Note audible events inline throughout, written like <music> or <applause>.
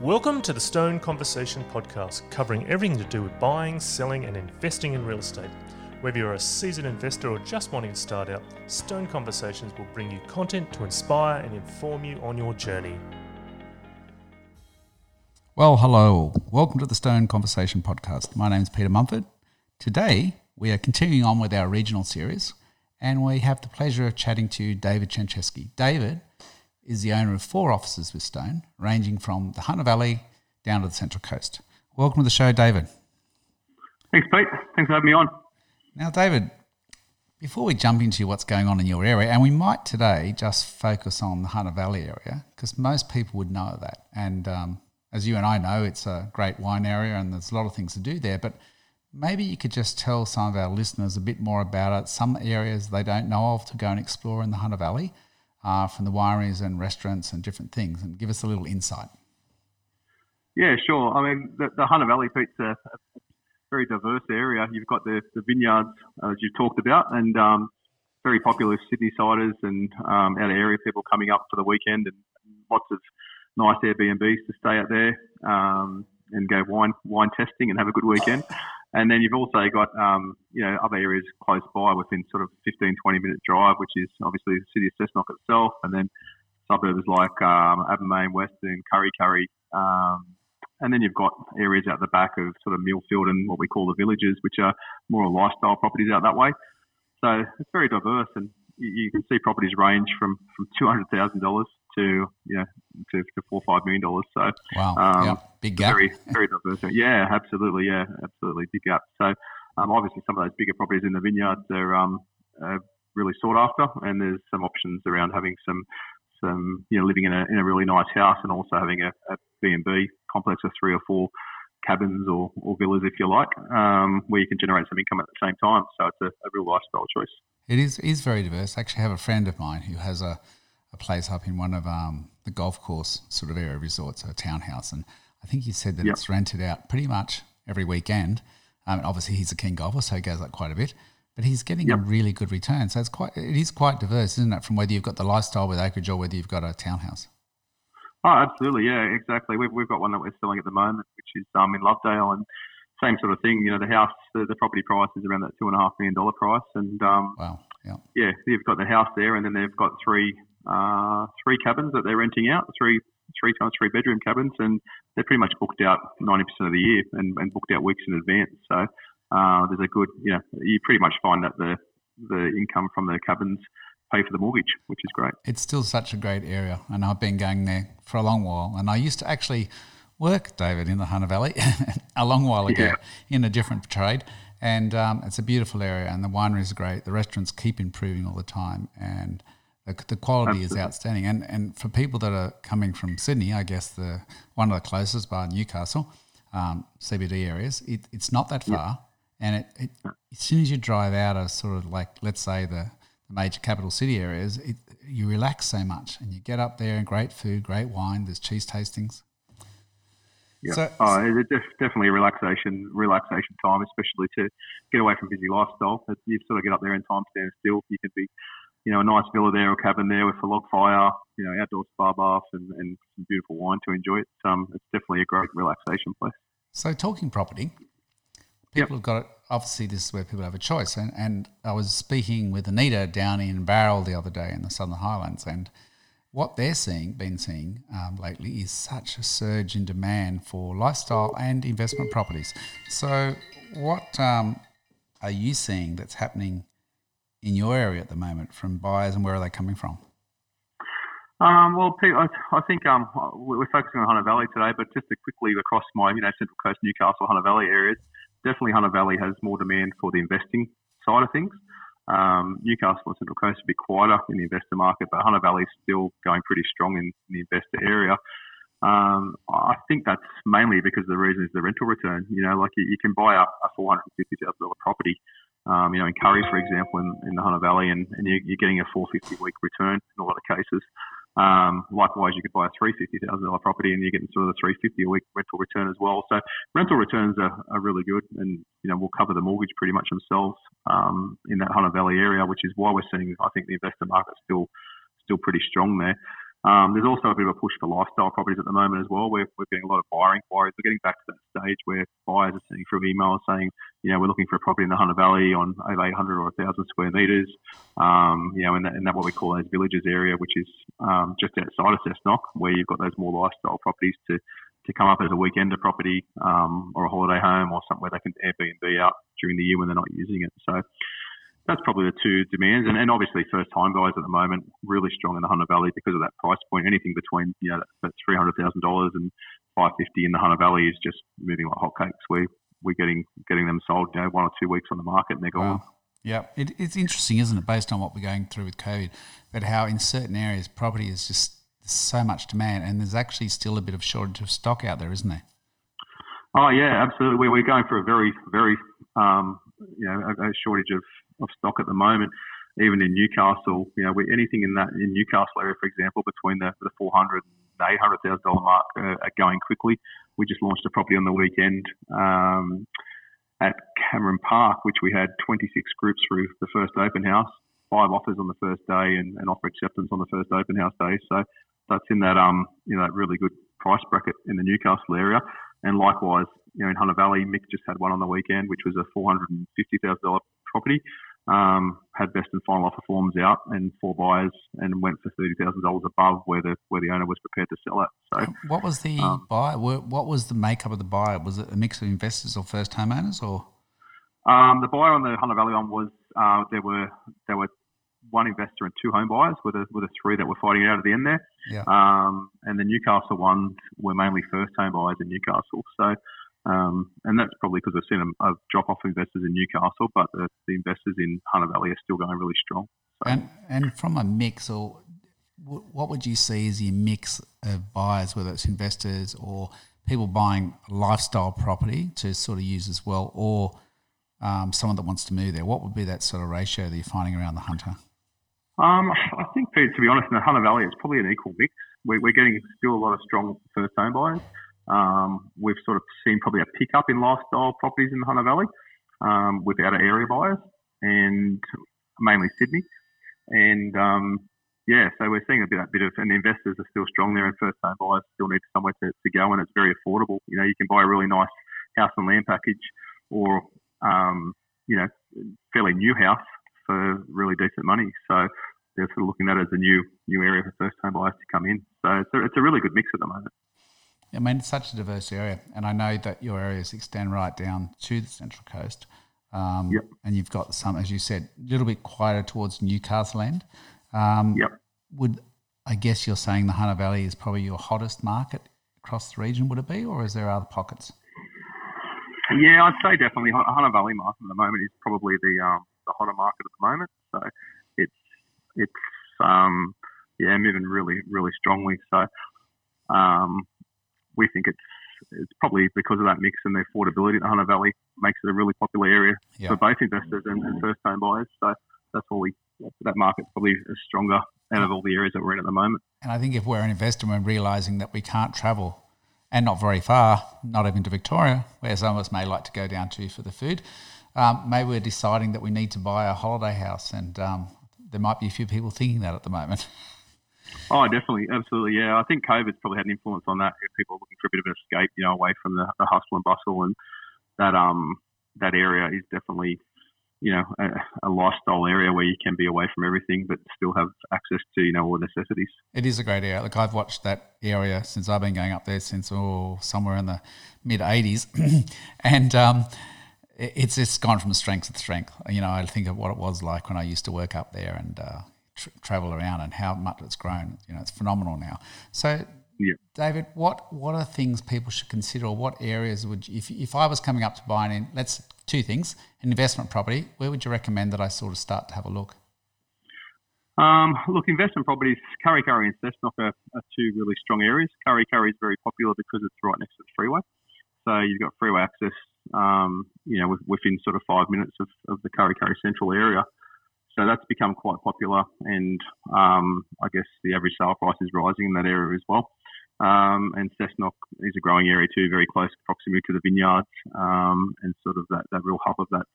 Welcome to the Stone Conversation podcast, covering everything to do with buying, selling, and investing in real estate. Whether you're a seasoned investor or just wanting to start out, Stone Conversations will bring you content to inspire and inform you on your journey. Well, hello. Welcome to the Stone Conversation podcast. My name is Peter Mumford. Today, we are continuing on with our regional series, and we have the pleasure of chatting to David Tanchevski. David is the owner of four offices with Stone, ranging from the Hunter Valley down to the Central Coast. Welcome to the show, David. Thanks, Pete. Thanks for having me on. Now, David, before we jump into what's going on in your area, and we might today just focus on the Hunter Valley area because most people would know that. And um, as you and I know, it's a great wine area and there's a lot of things to do there. But maybe you could just tell some of our listeners a bit more about it, some areas they don't know of to go and explore in the Hunter Valley uh, from the wineries and restaurants and different things, and give us a little insight. Yeah, sure. I mean, the, the Hunter Valley, Pete's a, very diverse area. You've got the, the vineyards, as you've talked about, and um, very popular Sydney siders and um, out of area people coming up for the weekend, and lots of nice Airbnbs to stay out there um, and go wine wine testing and have a good weekend. And then you've also got, um, you know, other areas close by within sort of 15, 20 minute drive, which is obviously the city of Cessnock itself, and then suburbs like um, Abermain, Weston, Curry Kurri. Um, and then you've got areas out the back of sort of Millfield and what we call the villages, which are more lifestyle properties out that way. So it's very diverse, and you can see properties range from, from $200,000 to know to, to four or five million dollars. So wow, um, yeah. big gap. Very very diverse. Yeah, absolutely. Yeah, absolutely big gap. So um, obviously some of those bigger properties in the vineyards are um, uh, really sought after, and there's some options around having some some you know living in a in a really nice house and also having a, a B&B complex of three or four cabins or, or villas, if you like, um, where you can generate some income at the same time. So it's a, a real lifestyle choice. It is is very diverse. I actually have a friend of mine who has a a place up in one of um, the golf course sort of area resorts, a townhouse, and I think he said that yep. it's rented out pretty much every weekend. Um, obviously, he's a keen golfer, so he goes out quite a bit, but he's getting yep. a really good return. So it's quite it is quite diverse, isn't it? From whether you've got the lifestyle with acreage or whether you've got a townhouse. Oh, absolutely, yeah, exactly. We've, we've got one that we're selling at the moment, which is um, in Lovedale, and same sort of thing. You know, the house, the, the property price is around that two and a half million dollar price, and um, wow, yeah, yeah, they've got the house there, and then they've got three uh, three cabins that they're renting out, three three times three bedroom cabins, and they're pretty much booked out 90% of the year and, and booked out weeks in advance. So uh, there's a good, you know, you pretty much find that the the income from the cabins pay for the mortgage, which is great. It's still such a great area, and I've been going there for a long while. And I used to actually work, David, in the Hunter Valley <laughs> a long while ago yeah. in a different trade. And um, it's a beautiful area, and the winery is great. The restaurants keep improving all the time, and the, the quality Absolutely. is outstanding. And and for people that are coming from Sydney, I guess the one of the closest, bar Newcastle, um, CBD areas, it, it's not that far. And it, it, as soon as you drive out of sort of like let's say the, the major capital city areas, it, you relax so much, and you get up there and great food, great wine. There's cheese tastings. Yeah, so, oh, it's definitely a relaxation relaxation time, especially to get away from busy lifestyle. You sort of get up there and time, stand still. You can be you know, a nice villa there or cabin there with a log fire, you know, outdoor spa bath and, and some beautiful wine to enjoy. It's, um, it's definitely a great relaxation place. So, talking property, people yep. have got it. Obviously, this is where people have a choice. And, and I was speaking with Anita down in Bowral the other day in the Southern Highlands, and what they're seeing, been seeing um, lately, is such a surge in demand for lifestyle and investment properties. So, what um, are you seeing that's happening in your area at the moment from buyers, and where are they coming from? Um, well, I, I think um, we're focusing on Hunter Valley today, but just to quickly across my you know Central Coast, Newcastle, Hunter Valley areas, definitely Hunter Valley has more demand for the investing side of things. Um, Newcastle and Central Coast are a bit quieter in the investor market, but Hunter Valley is still going pretty strong in, in the investor area. Um, I think that's mainly because the reason is the rental return. You know, like you, you can buy a, a four hundred and fifty thousand dollar property um, you know, in Kurri, for example, in, in the Hunter Valley, and, and you're, you're, getting a 450 week return in a lot of cases. Um, likewise, you could buy a $350,000 property and you're getting sort of the 350 a week rental return as well. So rental returns are, are really good and, you know, will cover the mortgage pretty much themselves um, in that Hunter Valley area, which is why we're seeing, I think, the investor market still still pretty strong there. Um, there's also a bit of a push for lifestyle properties at the moment as well. We're, we're getting a lot of buyer inquiries. We're getting back to that stage where buyers are sending through emails saying, you know, we're looking for a property in the Hunter Valley on over 800 or 1,000 square metres, um, you know, in that, that what we call those villages area, which is um, just outside of Cessnock, where you've got those more lifestyle properties to, to come up as a weekender property um, or a holiday home or somewhere they can Airbnb out during the year when they're not using it. So that's probably the two demands. And, and obviously, first time buyers at the moment really strong in the Hunter Valley because of that price point. Anything between you know that three hundred thousand dollars and five fifty in the Hunter Valley is just moving like hotcakes. We we're getting getting them sold, you know, one or two weeks on the market and they're gone. Wow. Yeah, it, it's interesting, isn't it, based on what we're going through with COVID, but how in certain areas property is just so much demand, and there's actually still a bit of shortage of stock out there, isn't there? Oh yeah, absolutely. We're going for a very, very, um, you know, a, a shortage of of stock at the moment. Even in Newcastle, you know, we, anything in that in Newcastle area, for example, between the, the 400 and 800 thousand dollar mark are going quickly. We just launched a property on the weekend um, at Cameron Park, which we had 26 groups through the first open house, five offers on the first day, and, and offer acceptance on the first open house day. So that's in that um you know that really good price bracket in the Newcastle area. And likewise, you know, in Hunter Valley, Mick just had one on the weekend, which was a four hundred and fifty thousand dollar property. Um, had best and final offer forms out and four buyers and went for thirty thousand dollars above where the where the owner was prepared to sell it. So, what was the um, buyer? What was the makeup of the buyer? Was it a mix of investors or first homeowners, or? Um, the buyer on the Hunter Valley one was uh, there were there were one investor and two home buyers with a with a three that were fighting it out at the end there. Yeah. Um, and the Newcastle ones were mainly first home buyers in Newcastle. So um, and that's probably because we've seen a, a, drop off investors in Newcastle, but the, the, investors in Hunter Valley are still going really strong. So. And and from a mix, or what would you see as your mix of buyers, whether it's investors or people buying lifestyle property to sort of use as well, or um, someone that wants to move there? What would be that sort of ratio that you're finding around the Hunter? Um, I think, to be honest, in the Hunter Valley, it's probably an equal mix. We're, we're getting still a lot of strong first home buyers. Um, we've sort of seen probably a pickup in lifestyle properties in the Hunter Valley um, with outer area buyers and mainly Sydney. And um, yeah, so we're seeing a bit, a bit of, and the investors are still strong there, and first home buyers still need somewhere to, to go, and it's very affordable. You know, you can buy a really nice house and land package, or um, you know, fairly new house for really decent money. So they're sort of looking at it as a new new area for first home buyers to come in. So it's a, it's a really good mix at the moment. I mean, it's such a diverse area, and I know that your areas extend right down to the Central Coast. Um, yep. And you've got some, as you said, a little bit quieter towards Newcastle end. Um, yep. Would I guess you're saying the Hunter Valley is probably your hottest market across the region? Would it be, or is there other pockets? Yeah, I'd say definitely Hunter Valley market at the moment is probably the um, the hotter market at the moment. So it's it's um, yeah moving really really strongly. So um, we think it's it's probably because of that mix and the affordability in the Hunter Valley makes it a really popular area yeah. for both investors and, and first home buyers. So that's why we that market's probably stronger out of all the areas that we're in at the moment. And I think if we're an investor and we're realizing that we can't travel and not very far, not even to Victoria, where some of us may like to go down to for the food, um, maybe we're deciding that we need to buy a holiday house. And um, there might be a few people thinking that at the moment. <laughs> Oh, definitely, absolutely, yeah. I think COVID's probably had an influence on that. People are looking for a bit of an escape, you know, away from the, the hustle and bustle, and that um that area is definitely, you know, a, a, lifestyle area where you can be away from everything, but still have access to you know all necessities. It is a great area. Like I've watched that area since I've been going up there since oh somewhere in the mid '80s, <clears throat> and um, it's it's gone from strength to strength. You know, I think of what it was like when I used to work up there, and uh, tr- travel around and how much it's grown. You know, it's phenomenal now. So, yeah. David, what what are things people should consider, or what areas would you, if if I was coming up to buy an let's two things an investment property, where would you recommend that I sort of start to have a look? Um, look, investment properties, Kurri Kurri and Cessnock are, are, two really strong areas. Kurri Kurri is very popular because it's right next to the freeway. So you've got freeway access, um, you know, within sort of five minutes of, of the Kurri Kurri central area. So that's become quite popular, and um, I guess the average sale price is rising in that area as well. Um, and Cessnock is a growing area too, very close proximity to the vineyards, um, and sort of that, that real hub of that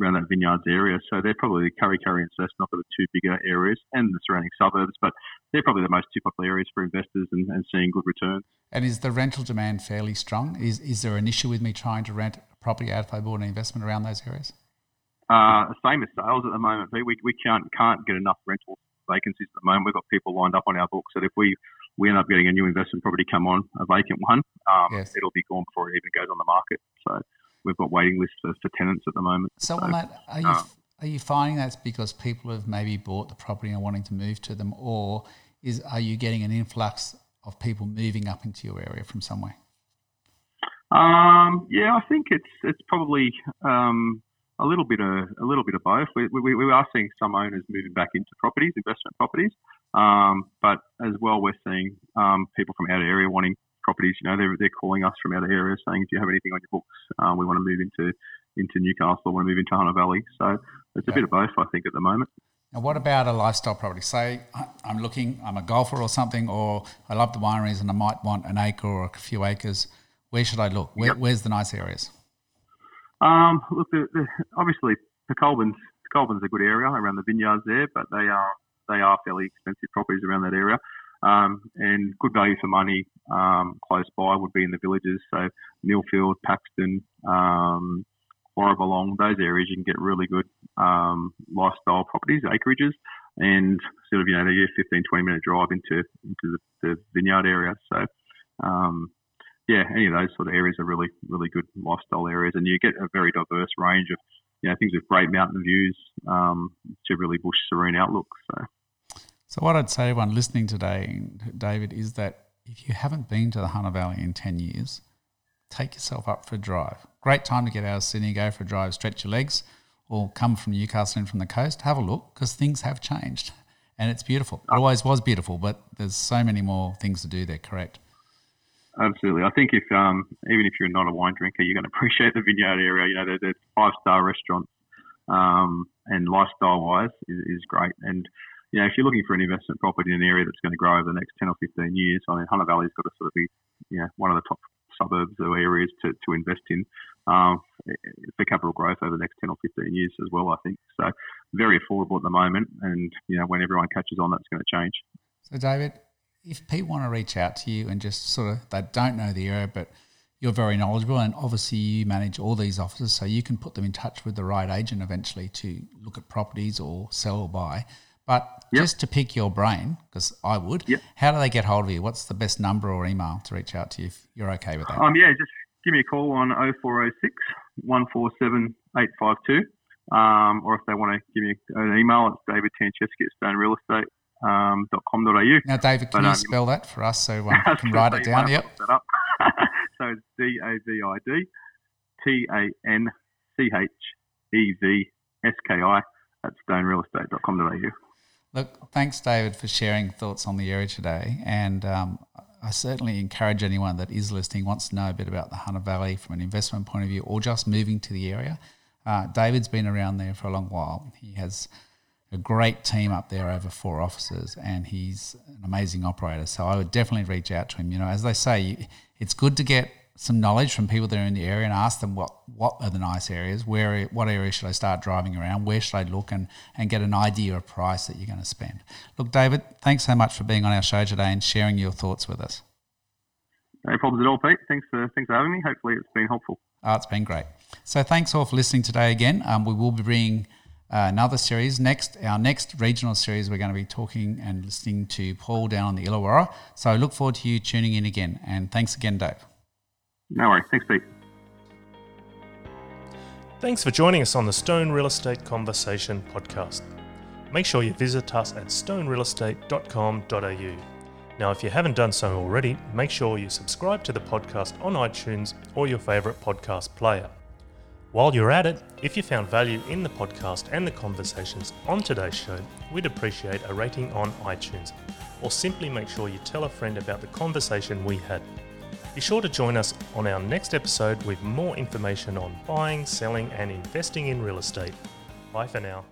around that vineyards area. So they're probably Kurri Kurri and Cessnock are the two bigger areas and the surrounding suburbs, but they're probably the most typical areas for investors and, and seeing good returns. And is the rental demand fairly strong? Is is there an issue with me trying to rent a property out if I bought an investment around those areas? Uh, same as sales at the moment. We, we can't can't get enough rental vacancies at the moment. We've got people lined up on our books that if we we end up getting a new investment property come on, a vacant one, um, yes. it'll be gone before it even goes on the market. So we've got waiting lists for, for tenants at the moment. So, so Matt, are you um, are you finding that's because people have maybe bought the property and wanting to move to them, or is are you getting an influx of people moving up into your area from somewhere? Um, yeah, I think it's it's probably um, a little bit of a little bit of both. We, we, we are seeing some owners moving back into properties, investment properties, um, but as well we're seeing um, people from out of area wanting properties. You know, they're they're calling us from out of area saying, "Do you have anything on your books? Um, we want to move into into Newcastle. We want to move into Hunter Valley." So it's a bit of both, I think, at the moment. And what about a lifestyle property? Say I'm looking, I'm a golfer or something, or I love the wineries and I might want an acre or a few acres. Where should I look? Where, yep. Where's the nice areas? Um, look, the, the, obviously, the Colbin's Colbin's a good area around the vineyards there, but they are they are fairly expensive properties around that area. Um, and good value for money um, close by would be in the villages. So Millfield, Paxton, um, Warrawong, those areas you can get really good um, lifestyle properties, acreages, and sort of you know they're 15, 20 minute drive into into the, the vineyard area. So um, yeah, any of those sort of areas are really, really good lifestyle areas, and you get a very diverse range of, you know, things with great mountain views um, to really bush serene outlook. So, so what I'd say to everyone listening today, David, is that if you haven't been to the Hunter Valley in ten years, take yourself up for a drive. Great time to get out of Sydney, go for a drive, stretch your legs, or come from Newcastle and from the coast. Have a look because things have changed, and it's beautiful. It always was beautiful, but there's so many more things to do there. Correct. Absolutely. I think if um, even if you're not a wine drinker, you're going to appreciate the vineyard area. You know, there's five star restaurants, um, and lifestyle wise is, is, great. And you know, if you're looking for an investment property in an area that's going to grow over the next 10 or 15 years, I mean, Hunter Valley's got to sort of be, you know, one of the top suburbs or areas to, to invest in um, for capital growth over the next 10 or 15 years as well, I think. So very affordable at the moment. And, you know, when everyone catches on, that's going to change. So, David, if people want to reach out to you and just sort of they don't know the area, but you're very knowledgeable, and obviously you manage all these offices, so you can put them in touch with the right agent eventually to look at properties or sell or buy. But yep. just to pick your brain, because I would, yep. how do they get hold of you? What's the best number or email to reach out to you if you're okay with that? Um, yeah, just give me a call on 0406 147 852. Um, or if they want to give me an email, it's David Tanchevski at Stone Real Estate um, .com.au. Now, David, can but, you um, spell that for us so um, <laughs> we can write it down? Yep. <laughs> so it's D A V I D T A N C H E V S K I at stonerealestate.com.au. Look, thanks, David, for sharing thoughts on the area today. And um, I certainly encourage anyone that is listening, wants to know a bit about the Hunter Valley from an investment point of view or just moving to the area. Uh, David's been around there for a long while. He has a great team up there over four offices, and he's an amazing operator. So I would definitely reach out to him. You know, as they say, it's good to get some knowledge from people that are in the area and ask them what, what are the nice areas, where what area should I start driving around, where should I look, and and get an idea of price that you're going to spend. Look, David, thanks so much for being on our show today and sharing your thoughts with us. No problems at all, Pete. Thanks for thanks for having me. Hopefully, it's been helpful. Oh, it's been great. So thanks all for listening today again. Um, we will be bringing uh, another series. Next, our next regional series, we're going to be talking and listening to Paul down on the Illawarra. So I look forward to you tuning in again. And thanks again, Dave. No worries. Thanks, Pete. Thanks for joining us on the Stone Real Estate Conversation podcast. Make sure you visit us at stonerealestate.com.au. Now, if you haven't done so already, make sure you subscribe to the podcast on iTunes or your favourite podcast player. While you're at it, if you found value in the podcast and the conversations on today's show, we'd appreciate a rating on iTunes, or simply make sure you tell a friend about the conversation we had. Be sure to join us on our next episode with more information on buying, selling, and investing in real estate. Bye for now.